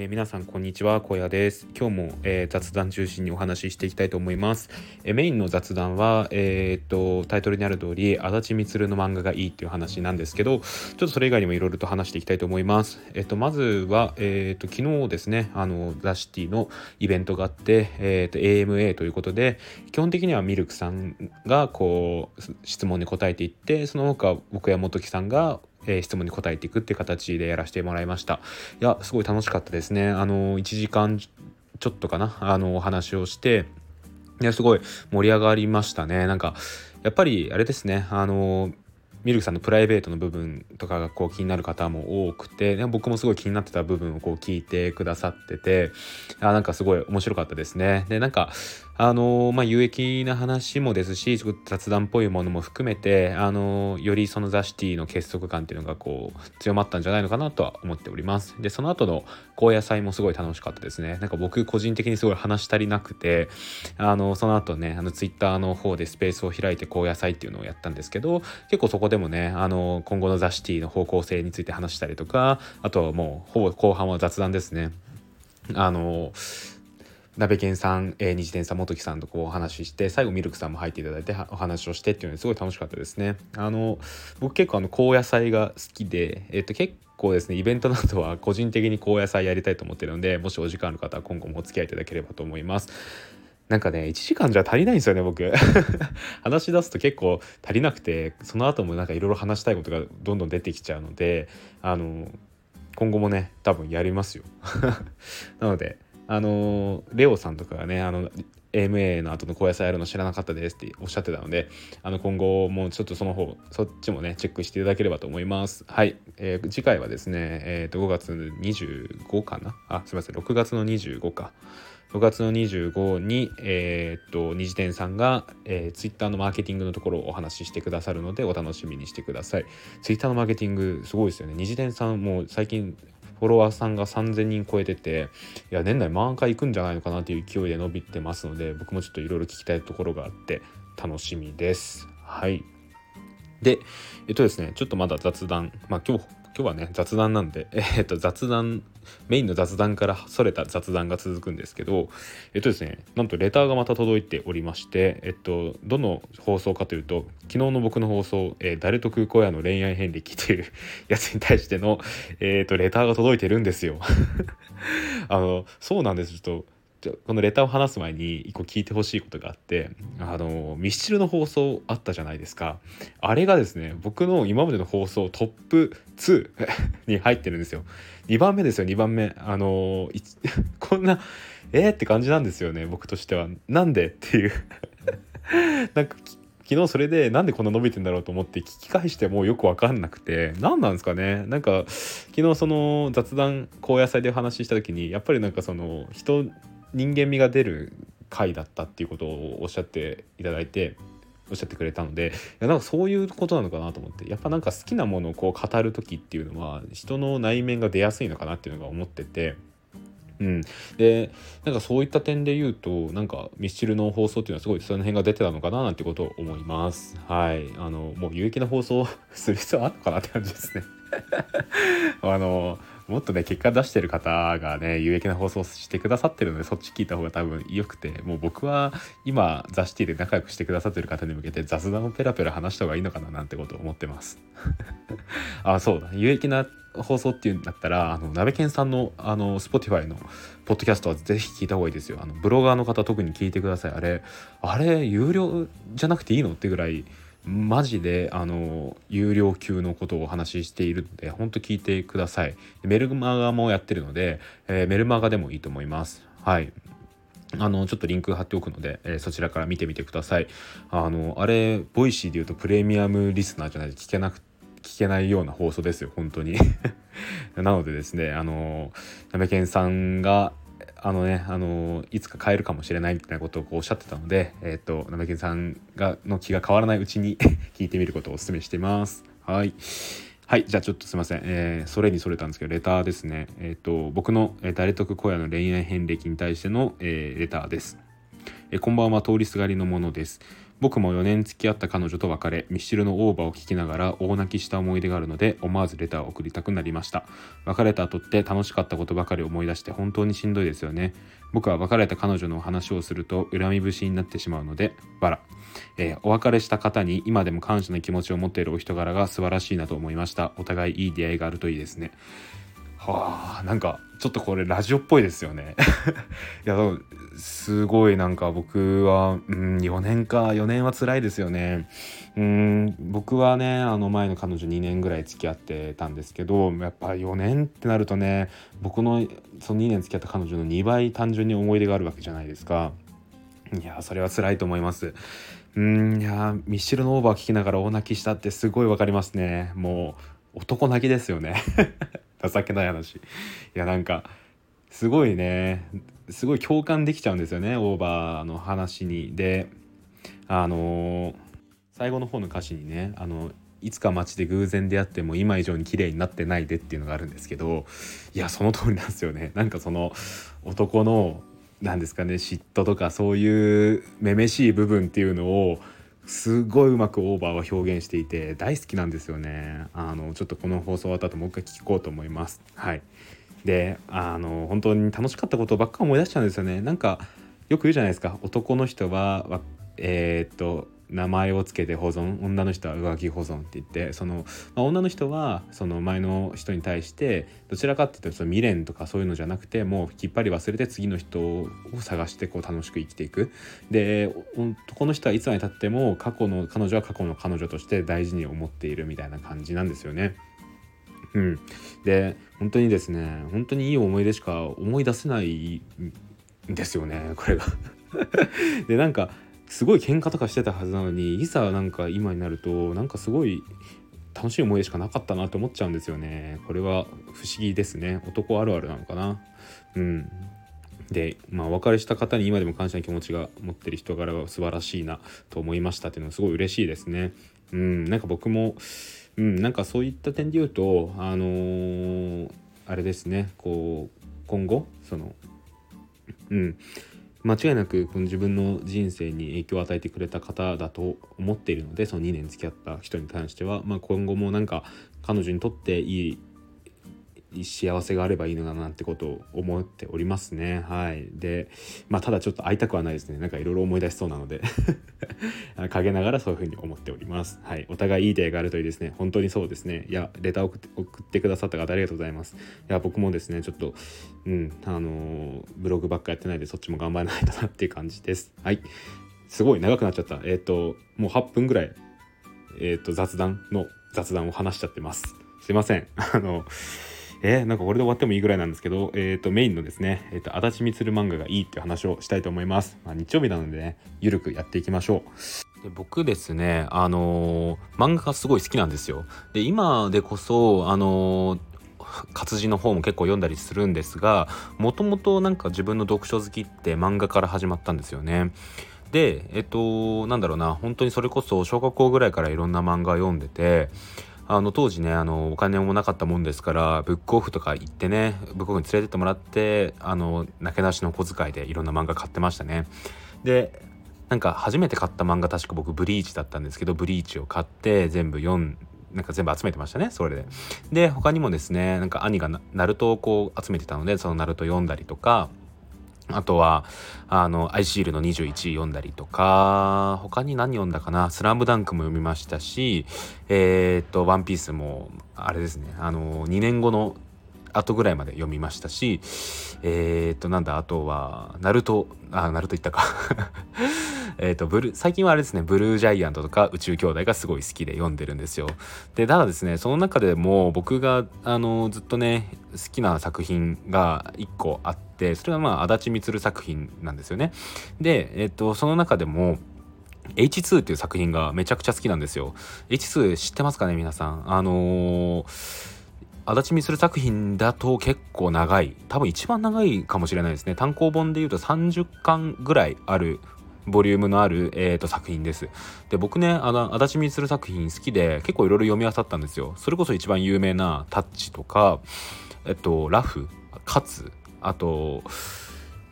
えー、皆さんこんにちは。小屋です。今日も、えー、雑談中心にお話ししていきたいと思います、えー、メインの雑談はえっとタイトルにある通り足立満の漫画がいいっていう話なんですけどちょっとそれ以外にもいろいろと話していきたいと思います。えっとまずはえっと昨日ですねあのザ・シティのイベントがあってえっと AMA ということで基本的にはミルクさんがこう質問に答えていってその他僕や元木さんがえー、質問に答えていくっていう形でやらせてもらいました。いや、すごい楽しかったですね。あの、1時間ちょっとかな、あの、お話をして、いや、すごい盛り上がりましたね。なんか、やっぱりあれですね、あの、ミルクさんのプライベートの部分とかがこう気になる方も多くて、ね、僕もすごい気になってた部分をこう聞いてくださっててあなんかすごい面白かったですね。でなんかあのまあ、有益な話もですし雑談っぽいものも含めて、あのよりそのザ・シティの結束感っていうのがこう強まったんじゃないのかなとは思っております。でその後の高野菜もすごい楽しかったですね。なんか僕個人的にすごい話し足りなくてあのその後ねあのツイッターの方でスペースを開いて高野菜っていうのをやったんですけど結構そこでもねあの今後のザ・シティの方向性について話したりとかあとはもうほぼ後半は雑談ですね。あの鍋健さん、えー、日天さん元木さんとこうお話しして最後ミルクさんも入っていただいてお話をしてっていうのですごい楽しかったですね。あの僕結構あの高野菜が好きで、えっと、結構ですねイベントなどは個人的に高野菜やりたいと思ってるのでもしお時間ある方は今後もお付き合いいただければと思います。なんかね1時間じゃ足りないんですよね僕 話し出すと結構足りなくてその後もなんかいろいろ話したいことがどんどん出てきちゃうのであの今後もね多分やりますよ なのであのレオさんとかがねあの AMA の後の高野菜あるの知らなかったですっておっしゃってたのであの今後もちょっとその方そっちもねチェックしていただければと思います。はい、えー、次回はですねえっ、ー、と5月25かな？あすいません。6月の25か。6月の25に、えー、っと、二次店さんが、えー、ツイッターのマーケティングのところをお話ししてくださるので、お楽しみにしてください。ツイッターのマーケティング、すごいですよね。二次店さん、もう最近、フォロワーさんが3000人超えてていや年内満開いくんじゃないのかなという勢いで伸びてますので僕もちょっといろいろ聞きたいところがあって楽しみです。はいでえっとですねちょっとまだ雑談まあ今日今日はね雑談なんで、えー、っと雑談メインの雑談からそれた雑談が続くんですけどえっとですねなんとレターがまた届いておりましてえっとどの放送かというと昨日の僕の放送「えー、誰と空港屋の恋愛遍歴」というやつに対しての、えー、っとレターが届いてるんですよ。あのそうなんです。ちょっとこのレターを話す前に一個聞いてほしいことがあってあのミスチルの放送あったじゃないですか。あれがですね僕の今までの放送トップ2 に入ってるんですよ。2番目ですよ2番目。あの こんなえー、って感じなんですよね僕としては。なんでっていう。なんか昨日それでなんでこんな伸びてんだろうと思って聞き返してもよく分かんなくて何なんですかね。なんか昨日その雑談高野菜でお話しした時にやっぱりなんかその人人間味が出る回だったっていうことをおっしゃっていただいておっしゃってくれたのでいやなんかそういうことなのかなと思ってやっぱなんか好きなものをこう語る時っていうのは人の内面が出やすいのかなっていうのが思ってて。うん、でなんかそういった点で言うとなんかミスチルの放送っていうのはすごいその辺が出てたのかななんてことを思います。はい。あのもう有益な放送 する必要あるのかなって感じですね。あのもっとね結果出してる方がね有益な放送してくださってるのでそっち聞いた方が多分良くてもう僕は今ザ・シティで仲良くしてくださってる方に向けて雑談をペラペラ話した方がいいのかななんてことを思ってます。あそうだ。有益な放送っていうんだったらあの鍋犬さんのあの Spotify のポッドキャストはぜひ聞いた方がいいですよ。あのブロガーの方特に聞いてください。あれあれ有料じゃなくていいのってぐらいマジであの有料級のことをお話ししているので本当聞いてください。メルマガもやってるので、えー、メルマガでもいいと思います。はい。あのちょっとリンク貼っておくので、えー、そちらから見てみてください。あのあれ Voicy で言うとプレミアムリスナーじゃないと聞けなく聞けないような放送ですよ本当に。なのでですねあのなめけんさんがあのね、あのいつか買えるかもしれないみたいなことをこうおっしゃってたので、えっ、ー、と、なめけさんがの気が変わらないうちに 聞いてみることをお勧めしています。はい。はい。じゃあちょっとすいません。えー、それにそれたんですけど、レターですね。えっ、ー、と、僕の、えー、誰得小屋の恋愛遍歴に対しての、え、レターです。え、こんばんは、通りすがりのものです。僕も4年付き合った彼女と別れミスチルのオーバーを聞きながら大泣きした思い出があるので思わずレターを送りたくなりました。別れた後って楽しかったことばかり思い出して本当にしんどいですよね。僕は別れた彼女の話をすると恨み節になってしまうのでバラ、えー、お別れした方に今でも感謝の気持ちを持っているお人柄が素晴らしいなと思いました。お互いいい出会いがあるといいですね。はあなんかちょっとこれラジオっぽいですよね。いやすごいなんか僕は、うん、4年か4年は辛いですよね。うん僕はねあの前の彼女2年ぐらい付き合ってたんですけどやっぱ4年ってなるとね僕のその2年付き合った彼女の2倍単純に思い出があるわけじゃないですか。いやそれは辛いと思います。うんいやミッシルのオーバー聞きながら大泣きしたってすごいわかりますね。もう男泣きですよね。情けない話。いやなんかすごいね。すごい共感できちゃうんですよねオーバーの話に。であのー、最後の方の歌詞にねあのいつか街で偶然出会っても今以上に綺麗になってないでっていうのがあるんですけどいやその通りなんですよね。なんかその男の何ですかね嫉妬とかそういうめめしい部分っていうのをすごいうまくオーバーは表現していて大好きなんですよね。あのちょっとこの放送終わった後もう一回聞こうと思います。はい。であの本当に楽しかったことばっか思い出しちゃうんですよね。なんかよく言うじゃないですか。男の人はえー、っと名前を付けて保存女の人は浮気保存って言ってその、まあ、女の人はその前の人に対してどちらかっていうとその未練とかそういうのじゃなくてもうきっぱり忘れて次の人を探してこう楽しく生きていく。でこの人はいつまでたっても過去の彼女は過去の彼女として大事に思っているみたいな感じなんですよね。うん、で本当にですね本当にいい思い出しか思い出せないんですよねこれが。でなんかすごい喧嘩とかしてたはずなのにいざなんか今になるとなんかすごい楽しい思い出しかなかったなと思っちゃうんですよね。これは不思議ですね。男あるあるなのかな。うん。でまあお別れした方に今でも感謝の気持ちが持ってる人柄が素晴らしいなと思いましたっていうのはすごい嬉しいですね。うん。なんか僕もうん。なんかそういった点で言うとあのー、あれですね。こう今後そのうん。間違いなくこの自分の人生に影響を与えてくれた方だと思っているのでその2年付き合った人に関しては、まあ、今後もなんか彼女にとっていい幸せがあればいいのだなってことを思っておりますね。はい。でまあただちょっと会いたくはないですね。なんかいろいろ思い出しそうなので。陰ながらそういうふうに思っております。はい。お互いいい出会いがあるといいですね。本当にそうですね。いやレター送って送ってくださった方ありがとうございます。いや僕もですねちょっとうんあのブログばっかやってないでそっちも頑張らないとなっていう感じです。はい。すごい長くなっちゃった。えっ、ー、ともう8分ぐらいえっ、ー、と雑談の雑談を話しちゃってます。すいません。あのえー、なんかこれで終わってもいいぐらいなんですけど、えっ、ー、と、メインのですね、えっ、ー、と、足立る漫画がいいっていう話をしたいと思います。まあ、日曜日なのでね、ゆるくやっていきましょう。で僕ですね、あのー、漫画がすごい好きなんですよ。で、今でこそ、あの活字の方も結構読んだりするんですがもともとなんか自分の読書好きって漫画から始まったんですよね。でえっとなんだろうな本当にそれこそ小学校ぐらいからいろんな漫画読んでてあの当時ねあのお金もなかったもんですからブックオフとか行ってねブックオフに連れてってもらってあのなけなしの小遣いでいろんな漫画買ってましたね。でなんか初めて買った漫画確か僕ブリーチだったんですけどブリーチを買って全部読んなんか全部集めてましたねそれで。で他にもですねなんか兄がナルトをこう集めてたのでそのナルト読んだりとかあとは、あの、アイシールの21読んだりとか、他に何読んだかな、スラムダンクも読みましたし、えー、っと、ワンピースも、あれですね、あの、2年後の後ぐらいまで読みましたし、えー、っと、なんだ、あとは、ナルト、あ、ナルト言ったか えっと、ブル最近はあれですね、ブルージャイアントとか宇宙兄弟がすごい好きで読んでるんですよ。で、ただですね、その中でも僕が、あの、ずっとね、好きな作品が1個あって、それがまあ、足立満作品なんですよね。で、えっと、その中でも、H2 っていう作品がめちゃくちゃ好きなんですよ。H2 知ってますかね皆さん？あのー足立みする作品だと結構長い。多分一番長いかもしれないですね。単行本でいうと30巻ぐらいあるボリュームのある、えーと、作品です。で僕ねあの足立みする作品好きで結構いろいろ読み漁ったんですよ。それこそ一番有名な「タッチ」とかえっとラフかつあと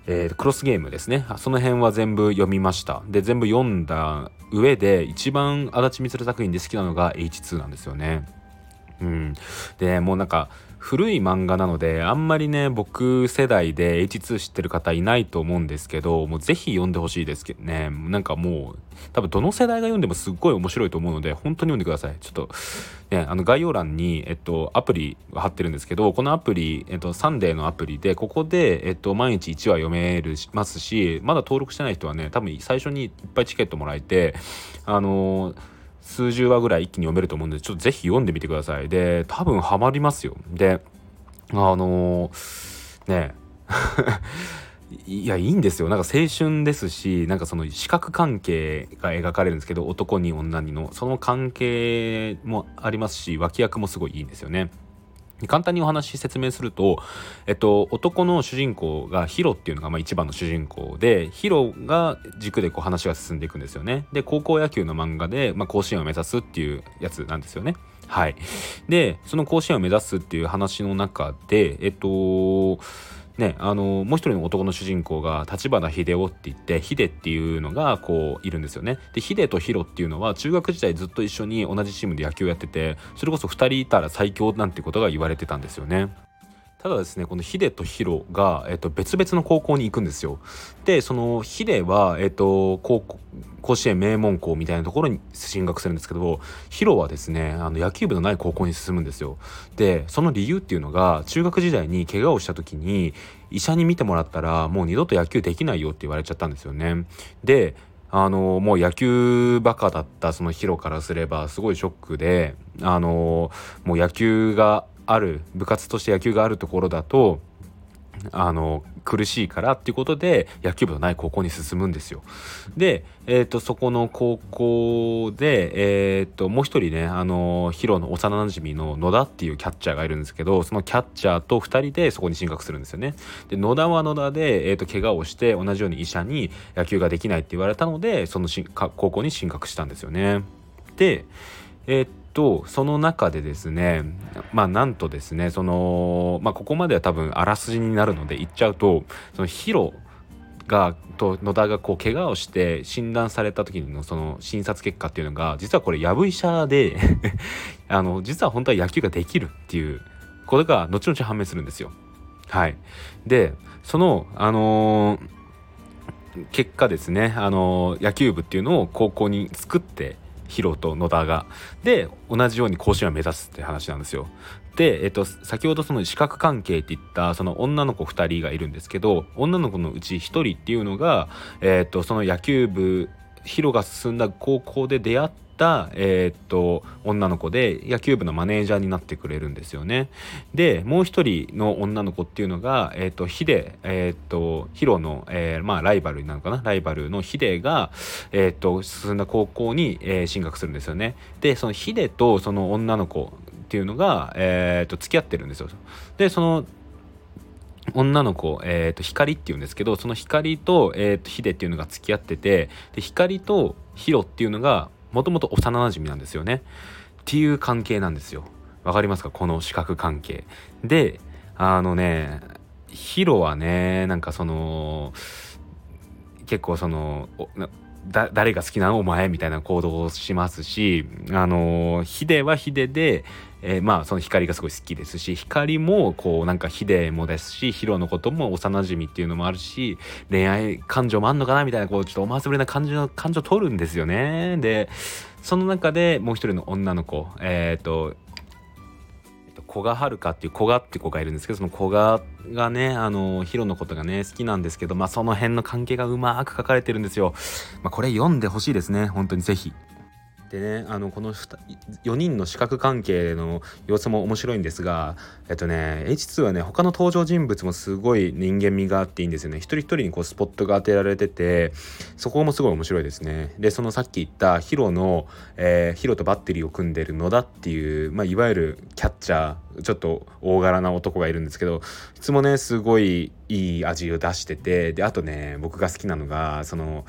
えー、クロスゲームですね。その辺は全部読みました。で全部読んだ上で一番足立みつる作品で好きなのが H2 なんですよね。うん、でもうなんか古い漫画なのであんまりね僕世代で H2 知ってる方いないと思うんですけどもうぜひ読んでほしいですけどね。なんかもう多分どの世代が読んでもすっごい面白いと思うので本当に読んでください。ちょっとねあの概要欄にえっとアプリ貼ってるんですけどこのアプリえっとサンデーのアプリでここでえっと毎日1話読めるますしまだ登録してない人はね多分最初にいっぱいチケットもらえてあのー数十話ぐらい一気に読めると思うんでちょっとぜひ読んでみてください。で多分ハマりますよ。であのー、ね いやいいんですよ。なんか青春ですしなんかその視覚関係が描かれるんですけど男に女にの。その関係もありますし脇役もすごいいいんですよね。簡単にお話説明すると、えっと、男の主人公がヒロっていうのがまあ一番の主人公でヒロが軸でこう話が進んでいくんですよね。で高校野球の漫画で、まあ、甲子園を目指すっていうやつなんですよね。はい、でその甲子園を目指すっていう話の中でえっとね、あのもう一人の男の主人公が立花秀夫って言って秀っていうのがこういるんですよね。で秀とヒロっていうのは中学時代ずっと一緒に同じチームで野球をやっててそれこそ2人いたら最強なんてことが言われてたんですよね。ただですねこのヒデとヒロが、えっと、別々の高校に行くんですよ。でそのヒデは、えっと、高校甲子園名門校みたいなところに進学するんですけどヒロはですねあの野球部のない高校に進むんですよ。でその理由っていうのが中学時代に怪我をした時に医者に見てもらったらもう二度と野球できないよって言われちゃったんですよね。であのもう野球バカだったそのヒロからすればすごいショックであのもう野球がある部活として野球があるところだとあの苦しいからっていうことで野球部のない高校に進むんですよ。で、えーと、そこの高校で、えーと、もう一人ねあのヒロの幼なじみの野田っていうキャッチャーがいるんですけどそのキャッチャーと2人でそこに進学するんですよね。で野田は野田で、えーと、怪我をして同じように医者に野球ができないって言われたのでその高校に進学したんですよね。でえー、とその中でですねまあなんとですねそのまあここまでは多分あらすじになるので言っちゃうとそのヒロがと野田がこう怪我をして診断された時のその診察結果っていうのが実はこれやぶ医者で あの実は本当は野球ができるっていうこれが後々判明するんですよ。はい、でそのあのー、結果ですね、あの、野球部っていうのを高校に作ってヒロと野田が。で同じように甲子園を目指すって話なんですよ。で、えっと、先ほどその視覚関係って言ったその女の子2人がいるんですけど女の子のうち1人っていうのが、えっと、その野球部ヒロが進んだ高校で出会った、えー、っと女の子で野球部のマネージャーになってくれるんですよね。でもう一人の女の子っていうのが、えー、っとヒデ、えー、っとヒロの、えー、まあ、ライバルになるかな？ライバルのヒデが、えっと進んだ高校に、えー、進学するんですよね。でそのヒデとその女の子っていうのが、えー、と付き合ってるんですよ。でその女の子、えー、と光っていうんですけどその光と,、えー、とヒデっていうのが付き合っててで光とヒロっていうのがもともと幼なじみなんですよね。っていう関係なんですよ。わかりますか？この視覚関係。であのねヒロはねなんかその結構そのだ誰が好きなの？お前みたいな行動をしますしあのヒデはヒデでえー、まあその光がすごい好きですし光もこうなんかヒデもですしヒロのことも幼馴染っていうのもあるし恋愛感情もあんのかなみたいなこうちょっと思わせぶりな感情感情を取るんですよね。でその中でもう一人の女の子えっ、ー、と古賀遥っていう古賀って子がいるんですけどその古賀がねあのヒロのことがね好きなんですけどまあその辺の関係がうまく書かれてるんですよ。まあ、これ読んでほしいですね本当にぜひ。でねあのこの4人の視覚関係の様子も面白いんですがえっとね H2 はね他の登場人物もすごい人間味があっていいんですよね。一人一人にこうスポットが当てられててそこもすごい面白いですね。でそのさっき言ったヒロの、えー、ヒロとバッテリーを組んでる野田っていう、まあ、いわゆるキャッチャーちょっと大柄な男がいるんですけどいつもねすごいいい味を出しててであとね僕が好きなのがその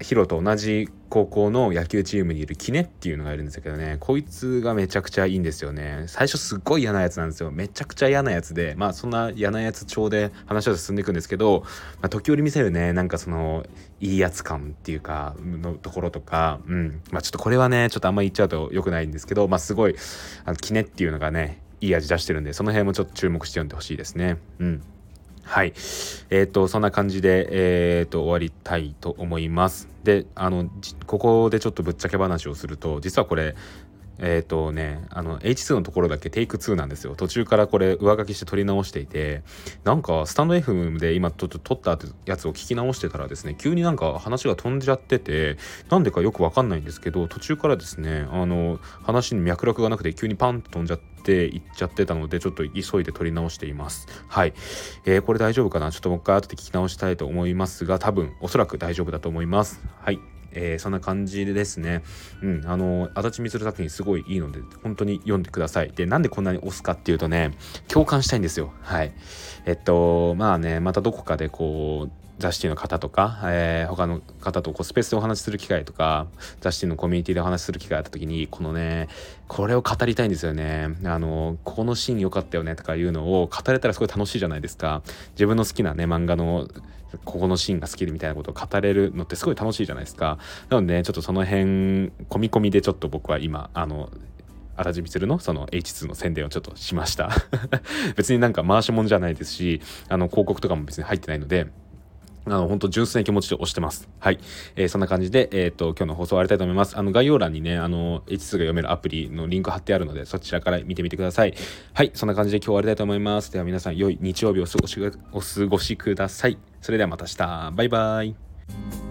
ヒロと同じ高校の野球チームにいるキネっていうのがいるんですけどねこいつがめちゃくちゃいいんですよね。最初すっごい嫌なやつなんですよ。めちゃくちゃ嫌なやつでまあそんな嫌なやつ調で話は進んでいくんですけど、まあ、時折見せるね。なんかそのいいやつ感っていうかのところとか。うん。まあちょっとこれはねちょっとあんま言っちゃうと良くないんですけどまあすごいあのキネっていうのがねいい味出してるんでその辺もちょっと注目して読んでほしいですね。うん。はい。えっ、ー、と、そんな感じで、えっ、ー、と、終わりたいと思います。で、あの、ここでちょっとぶっちゃけ話をすると、実はこれ、えっ、ー、とね、あの、H2 のところだけテイク2なんですよ。途中からこれ上書きして撮り直していて、なんかスタンド FM で今ちょっと撮ったやつを聞き直してたらですね、急になんか話が飛んじゃってて、なんでかよくわかんないんですけど、途中からですね、あの、話に脈絡がなくて急にパンと飛んじゃって、ていっちゃってたので、ちょっと急いで撮り直しています。はい。えー、これ大丈夫かな？ちょっともう一回後で聞き直したいと思いますが、多分、おそらく大丈夫だと思います。はい。えー、そんな感じでですね、うん、あの、足立光作品すごいいいので、本当に読んでください。で、なんでこんなに押すかっていうとね、共感したいんですよ。はい。えっと、まあね、またどこかでこう、雑誌の方とか、えー、他の方とこうスペースでお話しする機会とか雑誌のコミュニティでお話しする機会があった時にこのねこれを語りたいんですよね。あのここのシーン良かったよねとかいうのを語れたらすごい楽しいじゃないですか。自分の好きなね漫画のここのシーンが好きでみたいなことを語れるのってすごい楽しいじゃないですか。なので、ね、ちょっとその辺込み込みでちょっと僕は今あの荒地光のその H2 の宣伝をちょっとしました。別になんか回し物じゃないですしあの広告とかも別に入ってないのであの、本当純粋な気持ちで押してます。はい。えー、そんな感じで、えっ、ー、と、今日の放送終わりたいと思います。あの、概要欄にね、あの、H2 が読めるアプリのリンク貼ってあるので、そちらから見てみてください。はい。そんな感じで今日終わりたいと思います。では皆さん、良い日曜日をお過ごしお過ごしください。それではまた明日。バイバイ。